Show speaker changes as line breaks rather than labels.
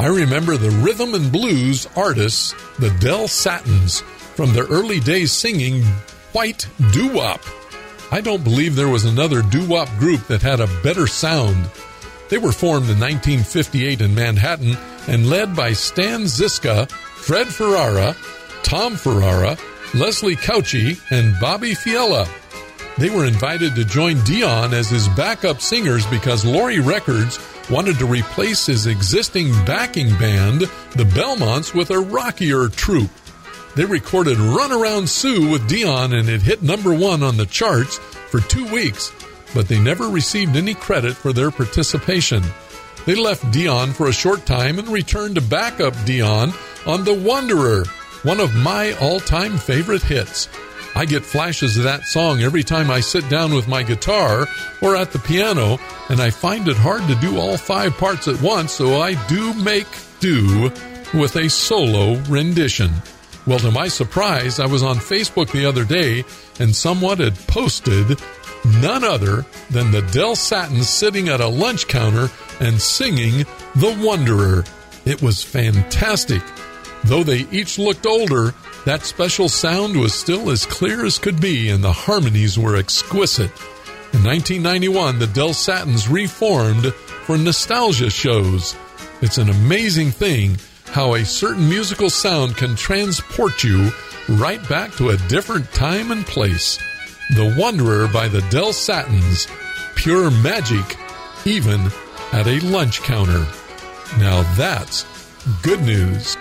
I remember the rhythm and blues artists, the Del Satins, from their early days singing white doo wop. I don't believe there was another doo wop group that had a better sound. They were formed in 1958 in Manhattan and led by Stan Zizka, Fred Ferrara, Tom Ferrara, Leslie Cauchi, and Bobby Fiella. They were invited to join Dion as his backup singers because Laurie Records wanted to replace his existing backing band, the Belmonts, with a rockier troupe. They recorded Run Around Sue with Dion and it hit number one on the charts for two weeks, but they never received any credit for their participation. They left Dion for a short time and returned to backup Dion on The Wanderer, one of my all time favorite hits. I get flashes of that song every time I sit down with my guitar or at the piano, and I find it hard to do all five parts at once, so I do make do with a solo rendition. Well, to my surprise, I was on Facebook the other day and someone had posted none other than the Del Satins sitting at a lunch counter and singing The Wanderer. It was fantastic. Though they each looked older, that special sound was still as clear as could be, and the harmonies were exquisite. In 1991, the Del Satins reformed for nostalgia shows. It's an amazing thing how a certain musical sound can transport you right back to a different time and place. The Wanderer by the Del Satins. Pure magic, even at a lunch counter. Now that's good news.